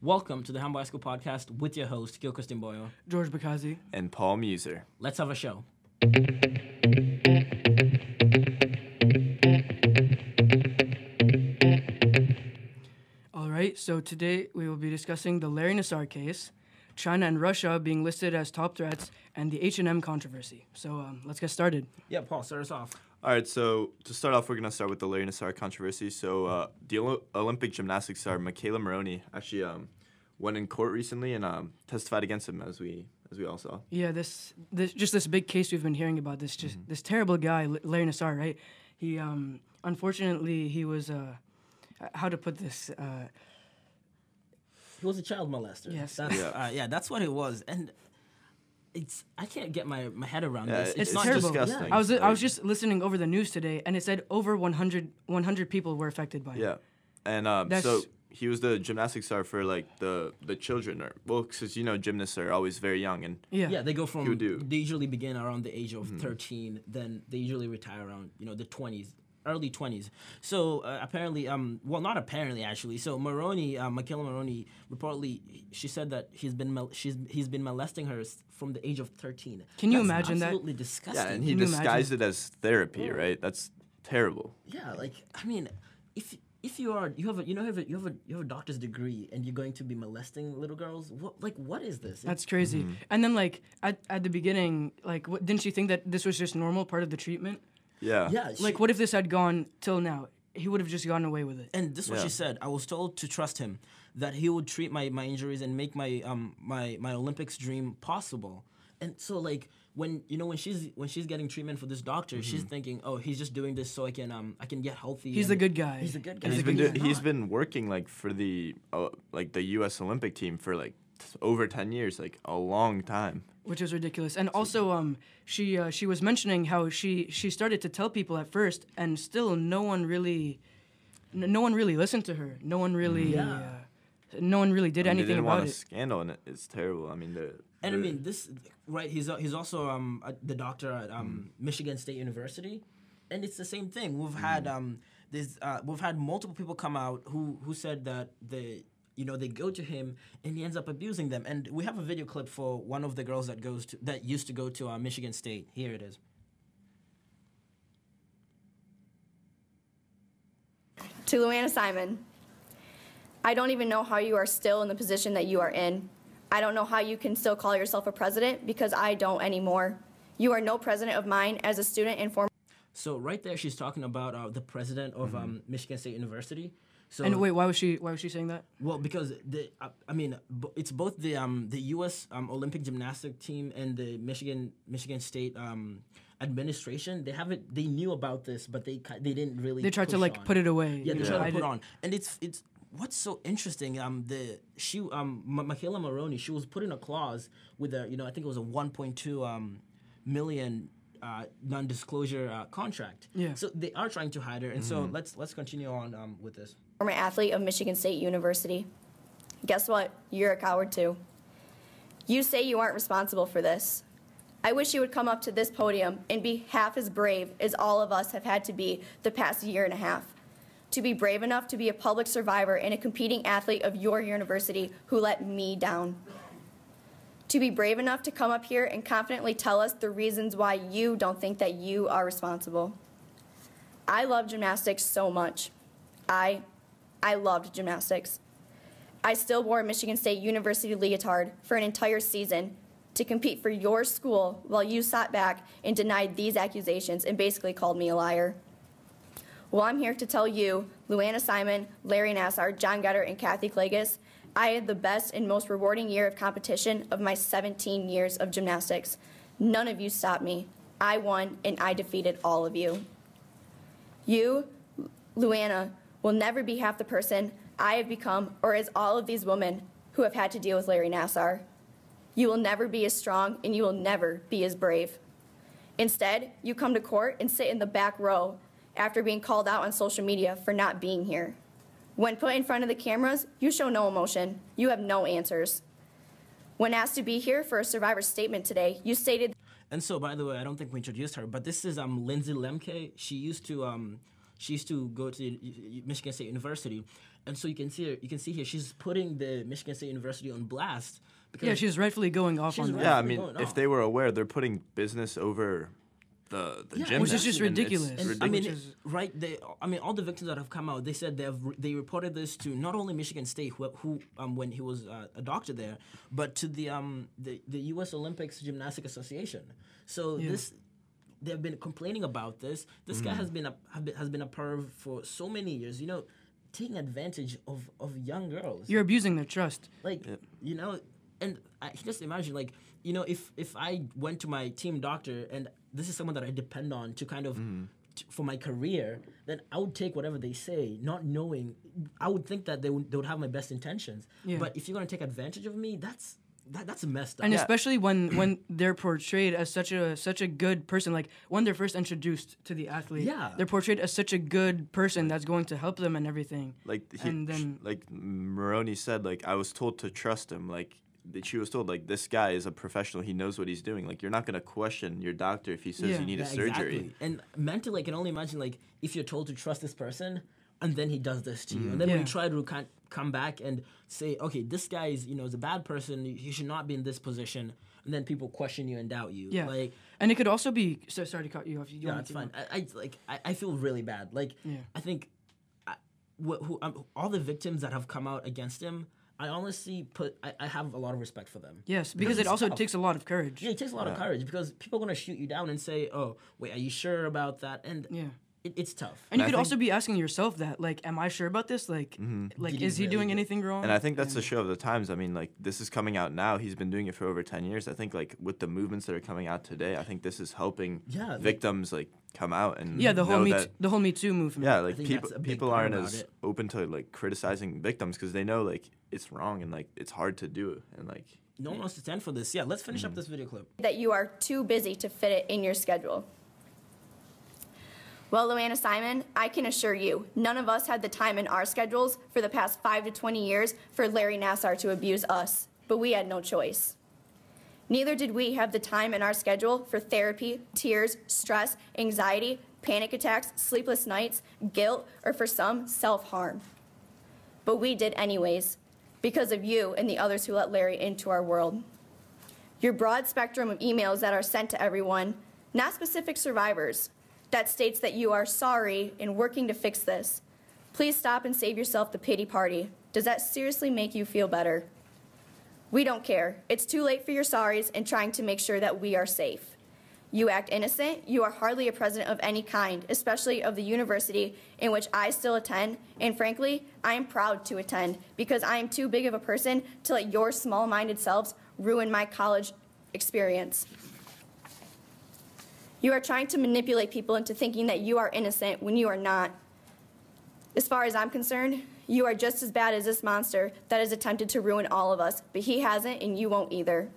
Welcome to the Humble High School Podcast with your host, Gil Boyo. George Bakazi. and Paul Muser. Let's have a show. All right, so today we will be discussing the Larry Nassar case, China and Russia being listed as top threats, and the H&M controversy. So um, let's get started. Yeah, Paul, start us off. All right, so to start off, we're going to start with the Larry Nassar controversy. So, uh, the Oli- Olympic gymnastics star McKayla Maroney actually um, went in court recently and um, testified against him, as we as we all saw. Yeah, this, this just this big case we've been hearing about. This just this terrible guy, L- Larry Nassar, right? He um, unfortunately he was uh, how to put this. Uh, He was a child molester. Yes. That's, Yeah. Uh, yeah, that's what it was. And it's I can't get my, my head around Yeah, this. it's it's not terrible. Just, disgusting. I was I was just listening over the news today, and it said over 100, 100 people were affected by it. Yeah, and um, so he was the gymnastics star for like the the children, or well, because you know gymnasts are always very young, and Yeah. Yeah, they go from do. they usually begin around the age of Mm-hmm. 13, then they usually retire around, you know, the 20s, early 20s. So uh, apparently um well not apparently actually. So Maroney, uh, McKayla Maroney reportedly she said that he's been mol- she's he's been molesting her from the age of 13. Can you That's imagine that? Absolutely disgusting. yeah, and he Can imagine? disguised it as therapy, right? That's terrible. Yeah, like I mean, if if you are you have a you know have a, you have a you have a doctor's degree and you're going to be molesting little girls, what like what is this? That's crazy. Mm-hmm. And then like at, at the beginning, like what, didn't you think that this was just normal part of the treatment? Yeah. yeah, she- Like what if this had gone till now? He would have just gotten away with it. And this is what Yeah. she said. I was told to trust him, that he would treat my, my injuries and make my um my, my Olympics dream possible. And so like when you know when she's when she's getting treatment for this doctor, she's thinking, oh, he's just doing this so I can um I can get healthy. He's the and- good guy. He's the good guy. And he's but been do- he's not. been working like for the uh, like the U.S. Olympic team for like t- over ten years, like a long time. Which is ridiculous. And also, um, she uh, she was mentioning how she she started to tell people at first, and still no one really, n- no one really listened to her. No one really, Yeah. uh, no one really did I mean, they anything didn't about want a it. scandal, and it's terrible. I mean, the And I mean this right. He's al- he's also um uh, the doctor at um Mm. Michigan State University, and it's the same thing. We've had Mm. um this uh, we've had multiple people come out who who said that the you know they go to him and he ends up abusing them. And we have a video clip for one of the girls that goes to that used to go to uh, Michigan State. Here it is. To Lou Anna Simon, I don't even know how you are still in the position that you are in. I don't know how you can still call yourself a president because I don't anymore. You are no president of mine as a student and former. So right there, she's talking about uh, the president of um, Michigan State University. So And wait, why was she why was she saying that? Well, because the uh, I mean, bo- it's both the um the U.S. Um, Olympic gymnastic team and the Michigan Michigan State um administration. They haven't they knew about this, but they they didn't really. They tried to like on. put it away. Yeah, they you know, tried to put on, and it's it's what's so interesting. Um, the she um Ma- McKayla Maroney, she was put in a clause with a you know I think it was a 1.2 um million. Uh, non-disclosure uh, contract. Yeah. So they are trying to hide her, and so let's let's continue on um, with this. Former athlete of Michigan State University. Guess what? You're a coward too. You say you aren't responsible for this. I wish you would come up to this podium and be half as brave as all of us have had to be the past year and a half. To be brave enough to be a public survivor and a competing athlete of your university who let me down. To be brave enough to come up here and confidently tell us the reasons why you don't think that you are responsible. I love gymnastics so much. I I loved gymnastics. I still wore a Michigan State University leotard for an entire season to compete for your school while you sat back and denied these accusations and basically called me a liar. Well, I'm here to tell you, Lou Anna Simon, Larry Nassar, John Geddert, and Kathy Klages, I had the best and most rewarding year of competition of my 17 years of gymnastics. None of you stopped me. I won, and I defeated all of you. You, Lou Anna, will never be half the person I have become or as all of these women who have had to deal with Larry Nassar. You will never be as strong and you will never be as brave. Instead, you come to court and sit in the back row after being called out on social media for not being here. When put in front of the cameras, you show no emotion. You have no answers. When asked to be here for a survivor statement today, you stated And so, by the way, I don't think we introduced her, but this is um Lindsey Lemke. She used to um she used to go to U- U- Michigan State University, and so you can see her, you can see here she's putting the Michigan State University on blast because Yeah, she's rightfully going off She's on that. Yeah, I mean, if off. they were aware, they're putting business over the the Yeah, gym. Which is just ridiculous. And, ridiculous. I mean, Which right? They, I mean, all the victims that have come out, they said they have they reported this to not only Michigan State, who, who um, when he was uh, a doctor there, but to the um the, the U.S. Olympics Gymnastic Association. So Yeah. this. They've been complaining about this. This Mm. guy has been a have been, has been a perv for so many years. You know, taking advantage of, of young girls You're abusing their trust. like you know and I just imagine like you know if if i went to my team doctor and this is someone that i depend on to kind of t- for my career then i would take whatever they say not knowing i would think that they would, they would have my best intentions Yeah. but if you're going to take advantage of me that's that, that's a messed up and Yeah. especially when when they're portrayed as such a such a good person like when they're first introduced to the athlete Yeah. they're portrayed as such a good person that's going to help them and everything like he, and then- like Maroney said, like I was told to trust him. Like that she was told, like this guy is a professional. He knows what he's doing. Like you're not gonna question your doctor if he says Yeah. you need Yeah, a surgery. exactly. and mentally i can only imagine like if you're told to trust this person and then he does this to you and then when Yeah. you try to kind come back and say okay this guy is you know is a bad person he should not be in this position and then people question you and doubt you yeah like and it could also be so sorry to cut you off you yeah it's fine I, I like I, I feel really bad like Yeah. i think I, wh- who um, all the victims that have come out against him i honestly put i, I have a lot of respect for them yes because it also tough. takes a lot of courage yeah, it takes a lot of courage because people are gonna shoot you down and say, "Oh, wait, are you sure about that?" And Yeah. It, it's tough. and you I could think- also be asking yourself that like am i sure about this like mm-hmm. like Did he is he really doing do anything wrong And I think that's the show of the times. I mean, like this is coming out now. He's been doing it for over ten years. I think like with the movements that are coming out today, I think this is helping Yeah, like- victims like come out and yeah the whole know me that- Too, the whole me too movement yeah, like people that's a big people aren't as it. open to like criticizing victims because they know like it's wrong and like it's hard to do and like No one wants to stand for this. Yeah, let's finish up mm-hmm. this video clip. that you are too busy to fit it in your schedule. Well, Lou Anna Simon, I can assure you, none of us had the time in our schedules for the past 5 to 20 years for Larry Nassar to abuse us, but we had no choice. Neither did we have the time in our schedule for therapy, tears, stress, anxiety, panic attacks, sleepless nights, guilt, or for some, self harm. But we did anyways, because of you and the others who let Larry into our world. Your broad spectrum of emails that are sent to everyone, not specific survivors, that states that you are sorry and working to fix this. Please stop and save yourself the pity party. Does that seriously make you feel better? We don't care. It's too late for your sorries and trying to make sure that we are safe. You act innocent. You are hardly a president of any kind, especially of the university in which I still attend. And frankly, I am proud to attend because I am too big of a person to let your small minded selves ruin my college experience. You are trying to manipulate people into thinking that you are innocent when you are not. As far as I'm concerned, you are just as bad as this monster that has attempted to ruin all of us, but he hasn't and you won't either.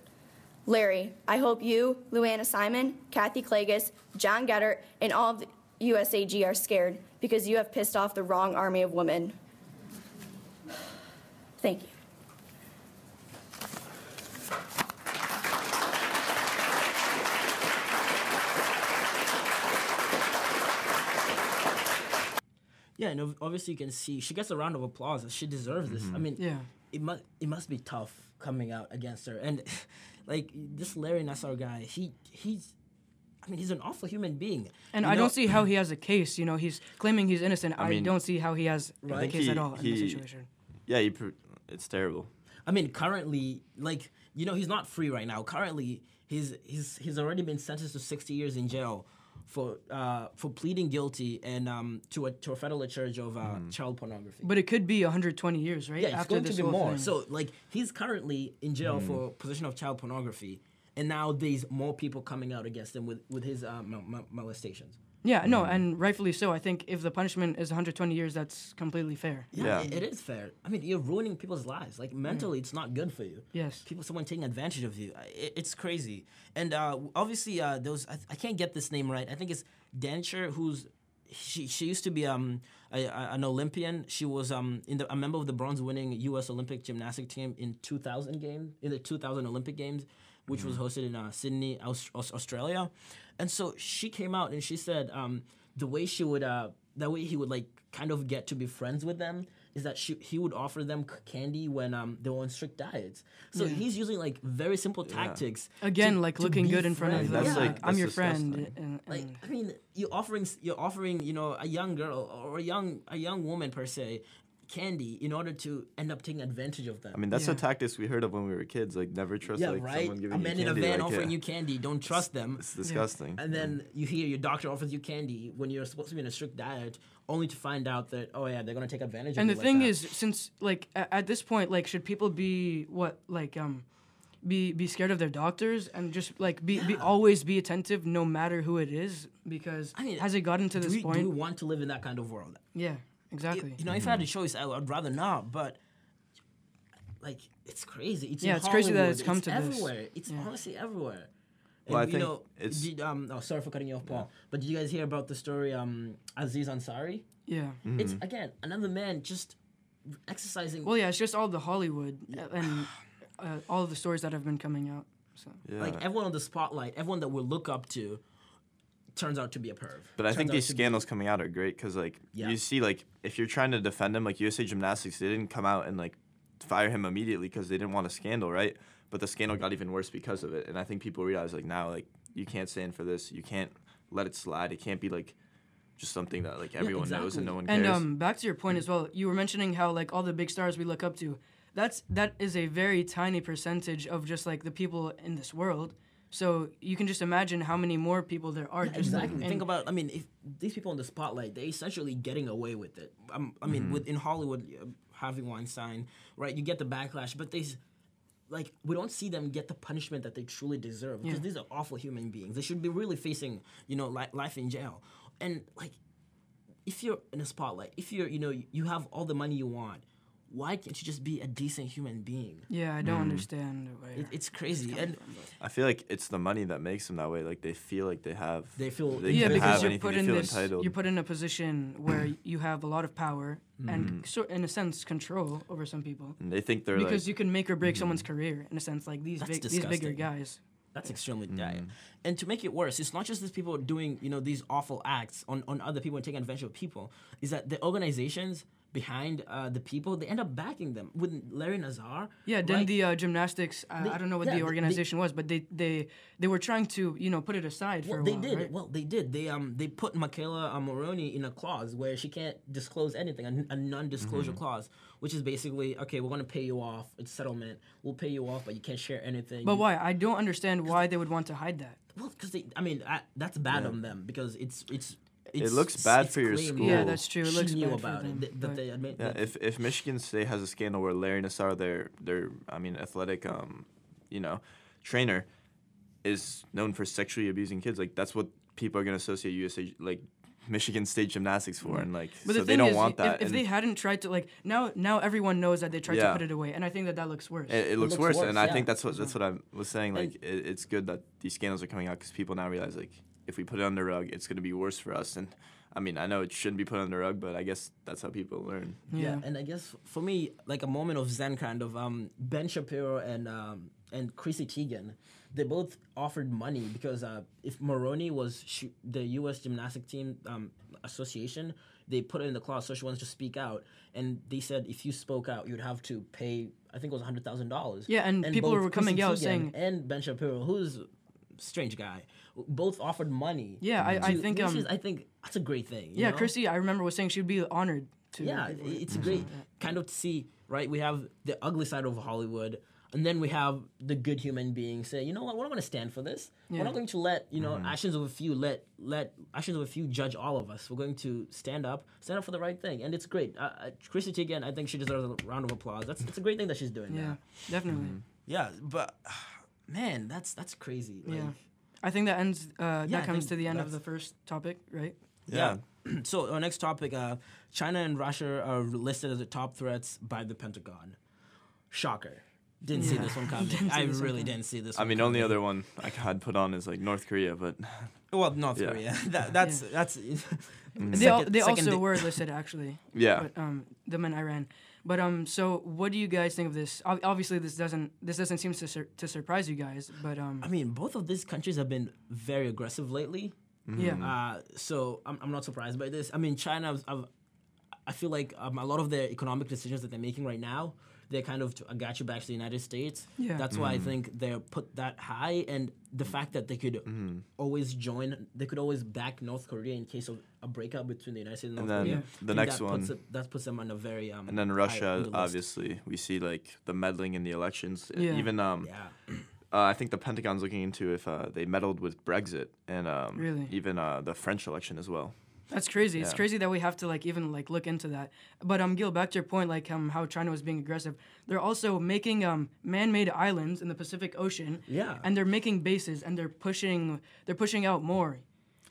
Larry, I hope you, Lou Anna Simon, Kathy Klages, John Geddert, and all of the USAG are scared because you have pissed off the wrong army of women. Thank you. Yeah, and ob- obviously you can see she gets a round of applause. She deserves this. I mm-hmm. mean, Yeah. it must it must be tough coming out against her. And like this Larry Nassar guy, he he's I mean, he's an awful human being. And You I know- don't see how he has a case. You know, he's claiming he's innocent. I, mean, don't see how he has I a think case he- at all in he- this situation. yeah, he pr- it's terrible. I mean, currently, like you know, he's not free right now. Currently, he's he's he's already been sentenced to 60 years in jail for uh, for pleading guilty and um, to a to a federal charge of uh, child pornography. But it could be 120 years, right? yeah, it's After going to this be more. thing. So, like, he's currently in jail for possession of child pornography, and now there's more people coming out against him with with his uh, mol- mol- molestations. Yeah, no, and rightfully so. I think if the punishment is 120 years, that's completely fair. Yeah, Yeah. It, it is fair. I mean, you're ruining people's lives. Like mentally, it's not good for you. Yes. People, someone taking advantage of you. It, it's crazy. And uh, obviously, uh, those I, I can't get this name right. I think it's Dantzscher, who's she. She used to be um a, a- an Olympian. She was um in the, a member of the bronze-winning U.S. Olympic gymnastic team in 2000 game in the 2000 Olympic Games, which was hosted in uh, Sydney, Aus- Aus- Australia. And so she came out and she said um, the way she would uh, that way he would like kind of get to be friends with them is that she, he would offer them candy when um they were on strict diets. So Yeah. he's using like very simple tactics. Again, to- like to looking be good in front of friends. them. Yeah. like- I'm that's your friend. disgusting. And, like I mean, you're offering you're offering you know a young girl or a young a young woman per se candy in order to end up taking advantage of them. I mean, that's Yeah. the tactics we heard of when we were kids. Like, never trust yeah, like right. someone giving A you man candy. in a van like, offering yeah. you candy, don't trust them. It's disgusting. And then you hear your doctor offers you candy when you're supposed to be in a strict diet, only to find out that oh yeah, they're gonna take advantage and of the you. like thing that. is since like a- at this point like should people be what like um be be scared of their doctors and just like be, be always be attentive no matter who it is because I mean, has it gotten to this we, point do we want to live in that kind of world? yeah You- exactly You know, if I had a choice, I would rather not. But like, it's crazy. It's Yeah, in it's crazy that it's come to this. everywhere. It's Yeah. honestly everywhere. Well, I you think know, it's- did, um, oh, sorry for cutting you off, Paul. But did you guys hear about the story, um, Aziz Ansari? yeah It's again another man just exercising. well yeah it's just all the hollywood uh, and uh, all of the stories that have been coming out so yeah. Like everyone on the spotlight, everyone that we look up to, turns out to be a perv. But I think these to be- scandals coming out are great because, like, Yeah. you see, like, if you're trying to defend him, like USA Gymnastics, they didn't come out and like fire him immediately because they didn't want a scandal, right? But the scandal got even worse because of it, and I think people realize, like, now, like, you can't stand for this. You can't let it slide. It can't be like just something that like everyone knows and no one cares. And um, back to your point as well, you were mentioning how like all the big stars we look up to, that's that is a very tiny percentage of just like the people in this world. So you can just imagine how many more people there are. Yeah, just exactly. in- Think about. I mean, if these people in the spotlight, they're essentially getting away with it. Um, I mean, with in Hollywood, uh, Harvey Weinstein, right? You get the backlash, but they, like, we don't see them get the punishment that they truly deserve because Yeah. these are awful human beings. They should be really facing, you know, li- life in jail. And like, if you're in a spotlight, if you're, you know, you have all the money you want, why can't you just be a decent human being? yeah, I don't hmm. understand. Where, It, it's crazy, and I feel like it's the money that makes them that way. Like they feel like they have. They feel- They yeah, because have you're put in this, entitled. you're put in a position where you have a lot of power and, mm-hmm. so, in a sense, control over some people. and they think they're Because like. you can make or break someone's mm-hmm. career in a sense, like these big, these bigger guys. That's extremely mm-hmm. dire. And to make it worse, it's not just these people doing, you know, these awful acts on, on other people and taking advantage of people. Is that the organizations behind uh, the people, they end up backing them. With Larry Nassar. Yeah, then right? the uh, gymnastics. Uh, They- I don't know what yeah, the they- they- organization was, but they, they they were trying to you know put it aside for Well, a they while. did. right? Well, they did. They um they put McKayla uh, Maroney in a clause where she can't disclose anything, a, a non-disclosure Mm-hmm. clause, which is basically okay. We're gonna pay you off. It's settlement. We'll pay you off, but you can't share anything. But You- why? I don't understand why they would want to hide that. Well, because they. I mean, I, that's bad on them because it's it's. It's, looks bad for your claimed school. Yeah, that's true. It she looks knew bad for about them, it. That, that but- they admit. Yeah, if if Michigan State has a scandal where Larry Nassar, their their I mean athletic um you know trainer, is known for sexually abusing kids, like that's what people are gonna associate USA like Michigan State gymnastics for, and like But so the they don't is, want that. if and they hadn't tried to like now now everyone knows that they tried to put it away, and I think that that looks worse. it, it looks, looks worse, worse, and I think that's what that's what I was saying. Like it, it's good that these scandals are coming out because people now realize like if we put it on the rug, it's gonna be worse for us. And I mean, I know it shouldn't be put on the rug, but I guess that's how people learn. yeah. yeah. and I guess for me, like a moment of zen, kind of. Um, Ben Shapiro and um and Chrissy Teigen, they both offered money because uh, if Maroney was sh- the U.S. Gymnastic Team um, Association, they put it in the clause so she wants to speak out, and they said if you spoke out, you'd have to pay. I think it was hundred thousand dollars. Yeah, and people were coming Chrissy out Teigen saying- and Ben Shapiro, who's a strange guy, both offered money. Yeah, I- I to- think, which um, is- I think that's a great thing. you yeah, know? Chrissy, I remember was saying she'd be honored to. Yeah, it- it's great kind of to see, right? We have the ugly side of Hollywood, and then we have the good human being say, you know what, we're not going to stand for this. We're not going to let you know actions of a few let let actions of a few judge all of us. We're going to stand up, stand up for the right thing, and it's great. Uh, uh, Chrissy Teigen, I think she deserves a round of applause. That's it's a great thing that she's doing. Yeah, now. definitely. yeah, but man, that's that's crazy. Like, Yeah, I think that ends. Uh, Yeah, that comes to the end of the first topic, right? Yeah. so our next topic, uh, China and Russia are listed as the top threats by the Pentagon. Shocker. Didn't see this one coming. I this one really didn't see this. I one mean, only coming. other one I had put on is like North Korea, but Well, North Yeah. Korea. That, that's that's. They, al- they second also di- were listed actually. yeah. But um, them in Iran. But um, so what do you guys think of this? Obviously, this doesn't this doesn't seem to sur- to surprise you guys. But um, I mean, both of these countries have been very aggressive lately. yeah, Uh, so I'm, I'm not surprised by this. I mean, China, I've, I've, I feel like um, a lot of the economic decisions that they're making right now, they're kind of to got you back to the United States. Yeah. That's why I think they're put that high, and the fact that they could always join, they could always back North Korea in case of a breakup between the United States and North And then Korea. the next that puts one- it- that puts them on a very um. And then high Russia, the obviously, we see like the meddling in the elections. Yeah. Even um, Yeah. uh, I think the Pentagon's looking into if uh, they meddled with Brexit and um, Really? even uh, the French election as well. That's crazy. It's crazy that we have to like even like look into that. But um, Gil, back to your point, like um, how China was being aggressive. They're also making um man-made islands in the Pacific Ocean. Yeah. And they're making bases and they're pushing they're pushing out more,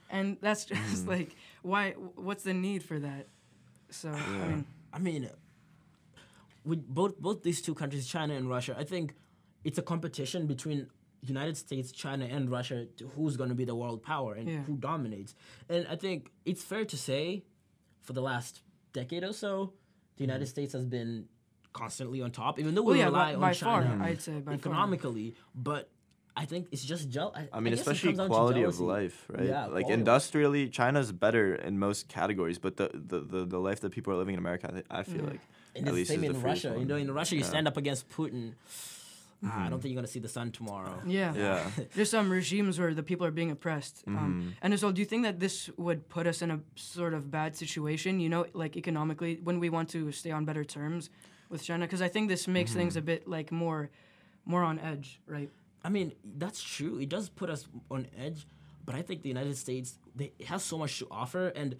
and that's just like why? What's the need for that? So I mean, I mean, with both both these two countries, China and Russia, I think it's a competition between United States, China, and Russia to who's going to be the world power and Yeah. who dominates. And I think it's fair to say, for the last decade or so, the United mm. States has been constantly on top, even though we well, yeah, rely by, on by China far, I'd say by far. economically. But I think it's just jeal. I, I mean, guess it especially comes down to quality of life, right? Yeah, like quality of- industrially, China's better in most categories, but the, the, the, the life that people are living in America, I, thi- I feel mm. like And at it's least the same is the in freest Russia. You know, in Russia, you Yeah. stand up against Putin. Ah, I don't think you're gonna see the sun tomorrow. Yeah. Yeah. There's some regimes where the people are being oppressed. Mm-hmm. Um, and as well, do you think that this would put us in a sort of bad situation, you know, like economically, when we want to stay on better terms with China? Because I think this makes things Mm-hmm. a bit like more, more on edge, right? I mean, that's true. It does put us on edge, but I think the United States they it has so much to offer, and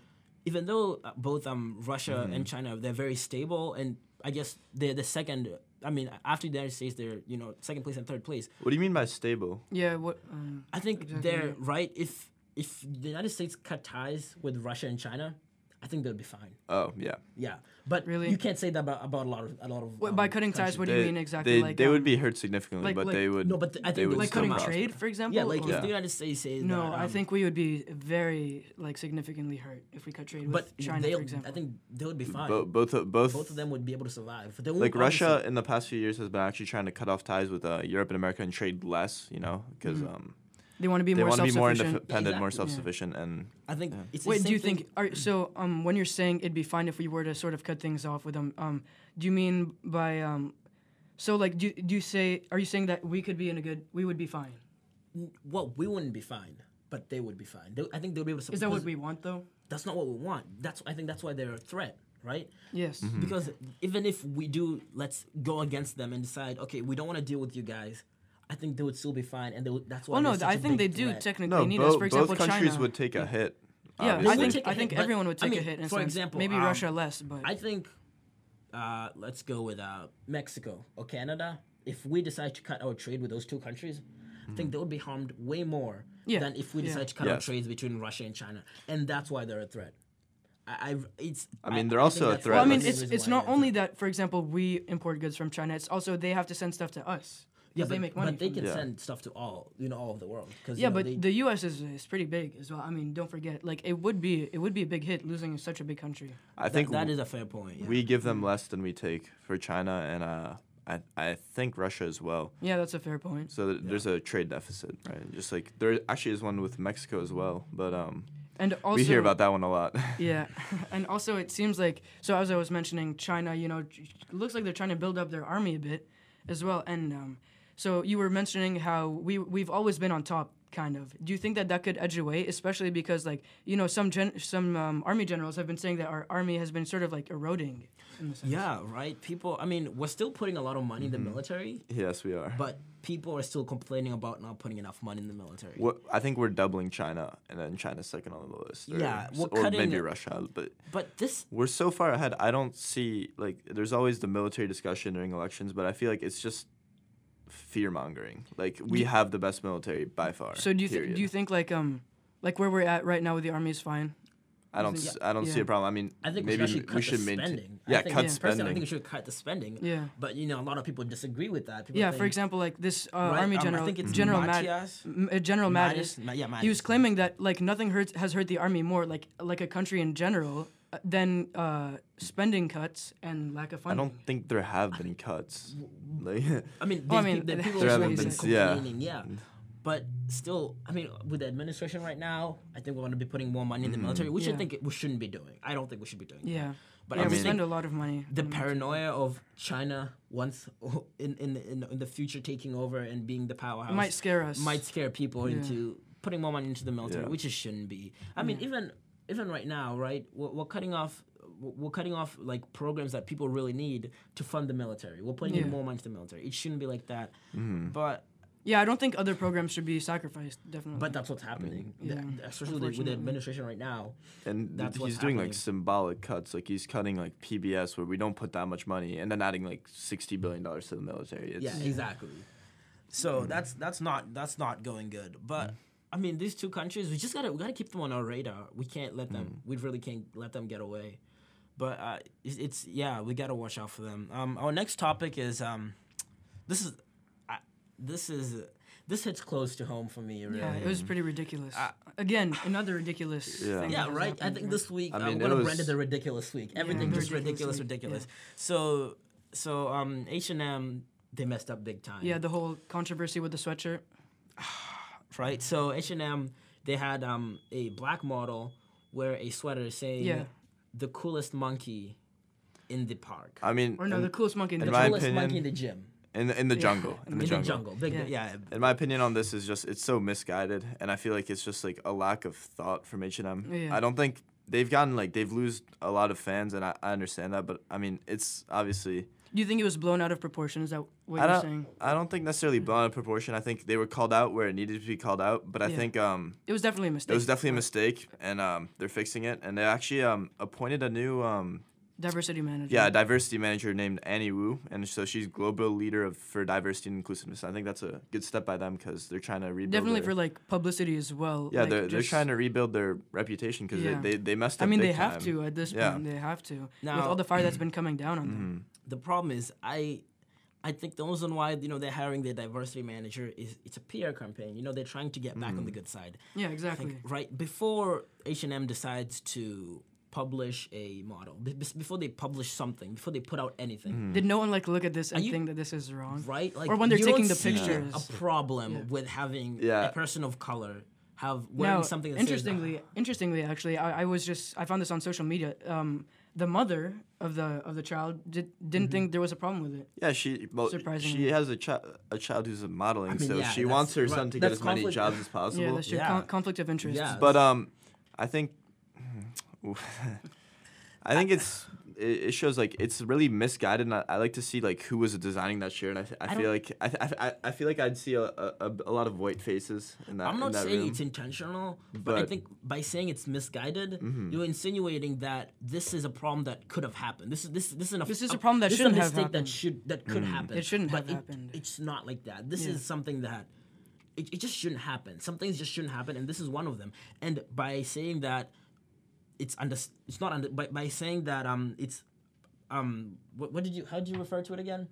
even though uh, both um Russia and China they're very stable, and I guess they're the second. I mean, after the United States, they're you know second place and third place. What do you mean by stable? Yeah. What? Um, I think Exactly, they're right. If if the United States cut ties with Russia and China, I think they'll be fine. Oh, yeah. Yeah, but Really? you can't say that about, about a lot of a lot of. what by um, cutting ties, countries. what do you mean exactly? They, like they um, would be hurt significantly, like- but like- they would. No, but th- I they think would like cutting prosper. trade, for example. Yeah, like or- if Yeah. the United States says No, that, I um, think we would be very like significantly hurt if we cut trade with China, for example. I think they would be fine. Bo- both of- both both of them would be able to survive. They like Russia in the past few years has been actually trying to cut off ties with uh, Europe and America and trade less, you know, because Mm-hmm. um, they want to be they more want to be more independent, more exactly. Yeah. self-sufficient, and I think Yeah. it's the Wait, do you thing- think? Are, so, um, when you're saying it'd be fine if we were to sort of cut things off with them, um, do you mean by um, so like do do you say are you saying that we could be in a good we would be fine? Well, we wouldn't be fine, but they would be fine. They, I think they'll be able to. Is that what we want though? That's not what we want. That's I think that's why they're a threat, right? Yes. Mm-hmm. Because even if we do, let's go against them and decide, okay, we don't want to deal with you guys. I think they would still be fine, and they would, that's why. Well, no, they're such I a think they do threat. technically no, need bo- us. For example, both countries China. would take a hit. yeah, I think take a I think hit, everyone would I take a hit. In for sense. example, maybe um, Russia less, but I think, uh, let's go with uh, Mexico or Canada. If we decide to cut our trade with those two countries, I think they would be harmed way more Yeah, than if we yeah. decide to cut our trades between Russia and China, and that's why they're a threat. I, I it's. I mean, they're also a threat. well, I mean, it's it's not only that. For example, we import goods from China. It's also they have to send stuff to us. Yeah, 'cause but, they make money. but they can it. Yeah. send stuff to all, you know, all of the world. 'cause, you Yeah, know, but they- the U.S. is, is pretty big as well. I mean, don't forget, like it would be it would be a big hit losing such a big country. I that- think that w- a fair point. Yeah. we give them less than we take for China, and uh, I I think Russia as well. Yeah, that's a fair point. So th- there's a trade deficit, right? Just like there actually is one with Mexico as well, but um, And also, we hear about that one a lot. Yeah, and also it seems like so as I was mentioning, China, you know, looks like they're trying to build up their army a bit, as well. And um, so you were mentioning how we we've always been on top, kind of. Do you think that that could edge away, especially because like you know some gen- some um, army generals have been saying that our army has been sort of like eroding. In sense. yeah, right. People. I mean, we're still putting a lot of money in the military, yes, we are. but people are still complaining about not putting enough money in the military. What I think we're doubling China, and then China's second on the list. Or, Yeah, we're or cutting maybe Russia, but But this we're so far ahead. I don't see like there's always the military discussion during elections, but I feel like it's just fear mongering. Like we have the best military by far. So do you th- do you think like um like where we're at right now with the army is fine? I don't. think- s- I don't see a problem. I mean, I think we maybe should cut we should the maintain. spending. I Yeah, think, cut Yeah. Personally, I think we should cut the spending. Yeah. But you know, a lot of people disagree with that. People Yeah, think, for example, like this uh, right, army um, general, I think it's General Mad- Matias. Uh, General Mattis. Mattis, Ma- yeah, he was claiming that like nothing hurts has hurt the army more like like a country in general uh, than uh, spending cuts and lack of funding. I don't think there have been cuts. Like, I mean, Well, I mean, peop- the people There are haven't been been- yeah. Yeah. but still, I mean, with the administration right now, I think we're going to be putting more money in the military, which I think it, we shouldn't be doing. I don't think we should be doing. that. Yeah. But yeah, I we spend a lot of money. the on it. paranoia of China once in, in in in the future taking over and being the powerhouse It might scare us. might scare people Yeah. into putting more money into the military, Yeah. which it shouldn't be. I mean, even even right now, right? We're, we're cutting off. We're cutting off like programs that people really need to fund the military. We're putting in Yeah. more money to the military. It shouldn't be like that. Mm-hmm. But Yeah, I don't think other programs should be sacrificed. Definitely. but that's what's happening. Mm-hmm. Yeah, The- especially with the- with the unfortunately. administration right now. And That's he's what's doing happening. like symbolic cuts. Like he's cutting like PBS where we don't put that much money, and then adding like sixty billion dollars to the military. It's, Yeah, exactly. So mm. that's that's not that's not going good. But mm. I mean, these two countries, we just gotta we gotta keep them on our radar. We can't let them. We really can't let them get away. But uh, it's, it's yeah, we gotta watch out for them. Um, our next topic is um, this is, I this is this hits close to home for me. Really. yeah, it was pretty ridiculous. Uh, Again, another ridiculous. Yeah. thing Yeah, right. I think right? this week I uh, mean, we're gonna was- brand it the ridiculous week. Everything the just ridiculous, ridiculous ridiculous. week, So so um H and M they messed up big time. Yeah, the whole controversy with the sweatshirt. right? So H and M they had um a black model wear a sweater saying Yeah. the coolest monkey in the park, I mean, Or no, in, the coolest monkey in in the coolest opinion- monkey in the gym, in the in the Yeah. jungle, in in the the jungle. jungle. Big, Yeah. yeah. In my opinion on this is just it's so misguided, and I feel like it's just like a lack of thought from H and M. Yeah. I don't think they've gotten like they've lost a lot of fans, and I, I understand that, but I mean it's obviously Do you think it was blown out of proportion? Is that what I you're don't saying? I don't think necessarily blown out of proportion. I think they were called out where it needed to be called out, but I Yeah. think um It was definitely a mistake. it was definitely a mistake, and um they're fixing it, and they actually um appointed a new um Diversity manager. yeah diversity manager named Annie Wu, and so she's global leader of for diversity and inclusiveness. I think that's a good step by them because they're trying to rebuild. Definitely their- for like publicity as well. Yeah, like, they're, they're trying to rebuild their reputation because Yeah. they, they, they messed up. I mean, big they have time. to at this Yeah. point. They have to with all the fire that's been coming down on Mm-hmm. them. The problem is I. I think the reason why you know they're hiring their diversity manager is it's a PR campaign. You know they're trying to get back Mm-hmm. on the good side. Yeah, exactly. think right before H and M decides to publish a model, be- bes- before they publish something, before they put out anything, Mm-hmm. Did no one like look at this and you- think that this is wrong? right? Like Or when they're you don't taking the see pictures. a problem with having Yeah. a person of color have wearing Now, something that interestingly, says, interestingly, actually, I, I was just I found this on social media. Um, the mother of the of the child did, didn't Mm-hmm. think there was a problem with it. Yeah, she well, Surprisingly. she has a child a child who's modeling, mean, so yeah, she wants her son to get as many jobs as possible. Yeah, that's true. Yeah. Con- conflict of interest. Yeah. But um, I think, I think it's it, it shows like it's really misguided. And I, I like to see like who was designing that shirt. And I, I, I feel like I, I, I feel like I'd see a, a, a lot of white faces in that. I'm in not that saying room. it's intentional, but, I But- Mm-hmm. think by saying it's misguided, you're insinuating that this is a problem that could have happened. This is this this isn't a This is a problem that shouldn't is a have mistake happened. that should that could happen. It shouldn't but have happened. It's not like that. This Yeah. is something that it, it just shouldn't happen. Some things just shouldn't happen, and this is one of them. And by saying that it's under it's not under by, by saying that um it's um what, what did you how did you refer to it again?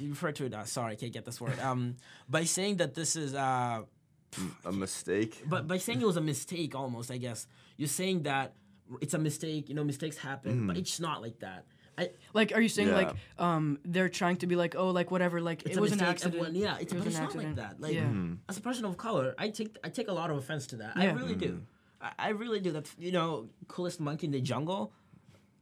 You refer to it. Uh, sorry, I can't get this word. Um, by saying that this is uh a mistake. but by saying it was a mistake, almost, I guess you're saying that it's a mistake. You know, mistakes happen, but it's not like that. I, Like, are you saying like um they're trying to be like oh like whatever like it's it a was an accident? Everyone, yeah, it's, it was but it's an not accident. like that. Like yeah. Mm-hmm. as a person of color, I take I take a lot of offense to that. I Yeah. really do. I, I really do. That's you know, coolest monkey in the jungle.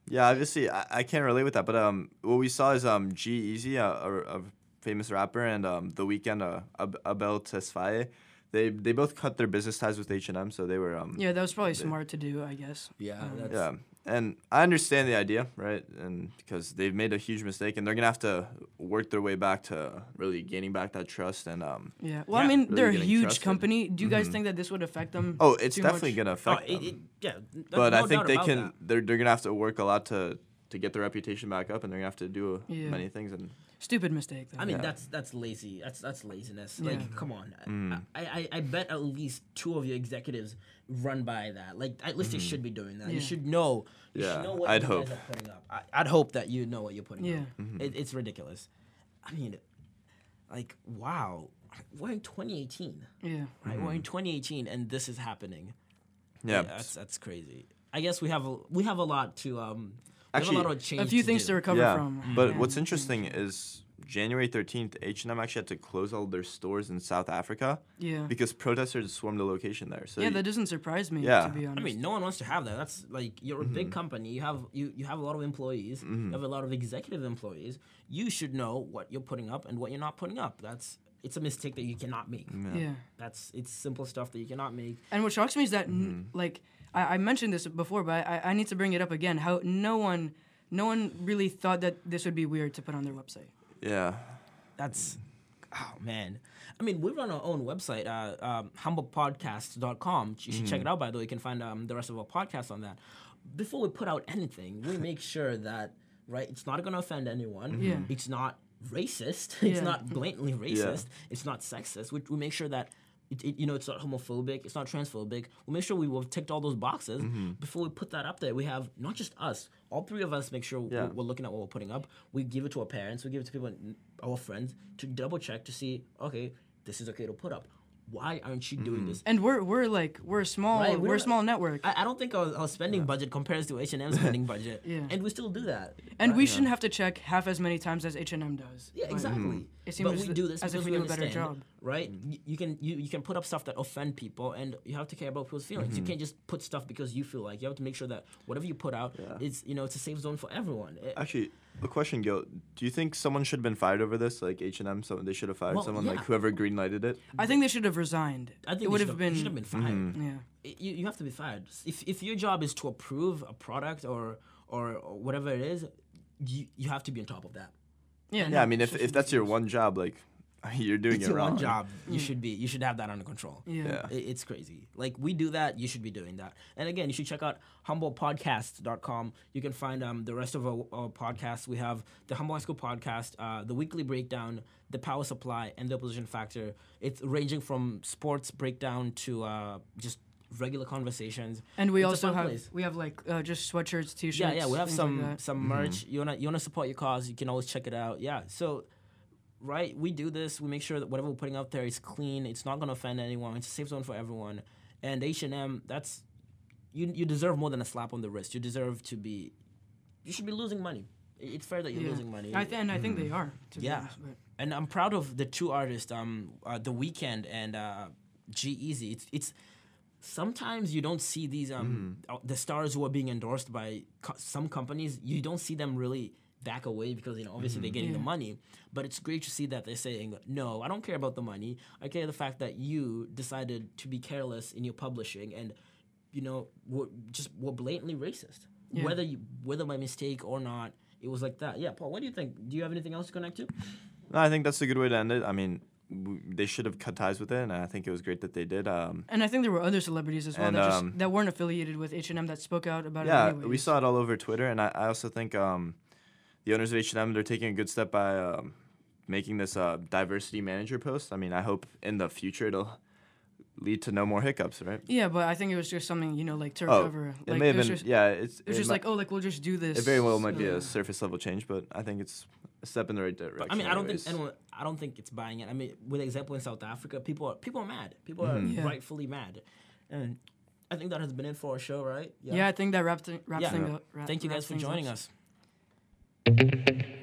Yeah, obviously I, I can't relate with that, but um, what we saw is um, G-Eazy, a, a, a famous rapper, and um, The Weeknd, uh, Ab- Abel Tesfaye, they they both cut their business ties with H and M, so they were um, Yeah, that was probably smart to do, I guess. Yeah, Um, that's, yeah, and I understand the idea, right? And because they've made a huge mistake, and they're gonna have to work their way back to really gaining back that trust, and um, Yeah. Well, I mean, Really they're a huge trusted. company. Do you guys think that this would affect them? oh, it's too definitely much? gonna Oh, affect it, them. it, yeah. but no I think they can. that. They're they're gonna have to work a lot to to get their reputation back up, and they're gonna have to do Yeah. many things. And Stupid mistake. Though. I mean, Yeah. that's that's lazy. That's that's laziness. Yeah. Like, come on. Mm. I, I I bet at least two of your executives run by that. Like, at least they should be doing that. You should know. You Mm-hmm. Yeah, should know what I'd you hope. guys are putting up. I, I'd hope that you know what you're putting Yeah. up. Mm-hmm. It, it's ridiculous. I mean, like, wow. We're in 2018, yeah. right? Mm-hmm. We're in 2018, and this is happening. yeah, that's that's crazy. I guess we have a we have a lot to um. We Actually, a lot of. A few to things do. to recover yeah. from. But Yeah. what's interesting is January 13th, H&M actually had to close all their stores in South Africa Yeah. because protesters swarmed the location there. So yeah, that doesn't surprise me. Yeah. To be honest. I mean, no one wants to have that. That's like you're a Mm-hmm. big company. You have you you have a lot of employees. You have a lot of executive employees. You should know what you're putting up and what you're not putting up. That's it's a mistake that you cannot make. yeah. That's it's simple stuff that you cannot make. And what shocks me is that, Mm-hmm. like, I, I mentioned this before, but I, I need to bring it up again. How no one, no one really thought that this would be weird to put on their website. yeah. That's oh man. I mean, we run our own website, uh, um, humblepodcast.com. You should check it out. By the way, you can find um, the rest of our podcasts on that. Before we put out anything, we make sure that right, it's not going to offend anyone. Yeah. It's not racist. It's not blatantly racist. It's not sexist. We, we make sure that. It, it, you know, it's not homophobic. It's not transphobic. We make sure we will have ticked all those boxes mm-hmm. before we put that up there. We have not just us, all three of us make sure Yeah. we're, we're looking at what we're putting up. We give it to our parents. We give it to people, our friends, to double check to see, okay, this is okay to put up. Why aren't you doing mm-hmm. this? And we're we're like we're a small Right, we we're a small network, I, I don't think our, our spending budget compares to H and M spending budget, Yeah. and we still do that. and we shouldn't have to check half as many times as H and M does. Yeah, But- exactly. Mm-hmm. It but seems we do this as if we we do a better job. right? Mm. You, you can you, you can put up stuff that offend people, and you have to care about people's feelings. You mm-hmm. can't just put stuff because you feel like. You have to make sure that whatever you put out, Yeah. it's you know it's a safe zone for everyone. It- Actually, a question, Gil. Do you think someone should have been fired over this? Like H&M, so they should have fired Well, someone, yeah. like whoever greenlighted it? I think they should have resigned. I think it you would should have been. should have been fired. Mm-hmm. Yeah. you, you have to be fired. If, if your job is to approve a product or or, or whatever it is, you, you have to be on top of that. Yeah. Yeah, I mean, if, if that's your one job, like, you're doing It's it your wrong. one job. You should be. You should have that under control. Yeah. Yeah. I- It's crazy. Like we do that, you should be doing that. And again, you should check out humblepodcast.com. You can find um, the rest of our, our podcasts. We have the Humble High School podcast, uh, the weekly breakdown, the power supply, and the opposition factor. It's ranging from sports breakdown to uh, just regular conversations. And we It's also have place. we have like uh, just sweatshirts, t-shirts. Yeah, yeah, we have some Like that. some merch. You wanna you wanna support your cause? You can always check it out. Yeah, so right, we do this. We make sure that whatever we're putting out there is clean. It's not gonna offend anyone. It's a safe zone for everyone. And H and M, that's you. You deserve more than a slap on the wrist. You deserve to be. You should be losing money. It's fair that you're Yeah. losing money. I th- and I think they are. To be Yeah. honest, but- and I'm proud of the two artists, um, uh, The Weeknd and uh, G-Eazy. It's it's sometimes you don't see these um uh, the stars who are being endorsed by co- some companies. You don't see them really back away because you know obviously they're getting the money. But it's great to see that they're saying no. I don't care about the money. I care the fact that you decided to be careless in your publishing and you know were just were blatantly racist. Yeah. Whether you whether by mistake or not. It was like that. Yeah, Paul. What do you think? Do you have anything else to connect to? No, I think that's a good way to end it. I mean, w- they should have cut ties with it, and I think it was great that they did. Um, And I think there were other celebrities as well And, that just um, that weren't affiliated with H and M that spoke out about yeah, it. Yeah, we saw it all over Twitter, and I, I also think um, the owners of H&M they're taking a good step by um, making this uh, diversity manager post. I mean, I hope in the future it'll lead to no more hiccups, right? Yeah, but I think it was just something you know like to Oh, recover. it may have was been. just, yeah, it's It was it just mi- like oh like we'll just do this. it very well might be a surface level change, but I think it's a step in the right direction. But, I mean, I don't anyways. think anyone. I don't think it's buying it. I mean, with example in South Africa, people are people are mad. People Mm-hmm. are Yeah. rightfully mad, and I think that has been it for our show, right? Yeah, I think that wraps, th- wraps Yeah. thing up. wrap- Thank you guys for things up. joining us. Thank you.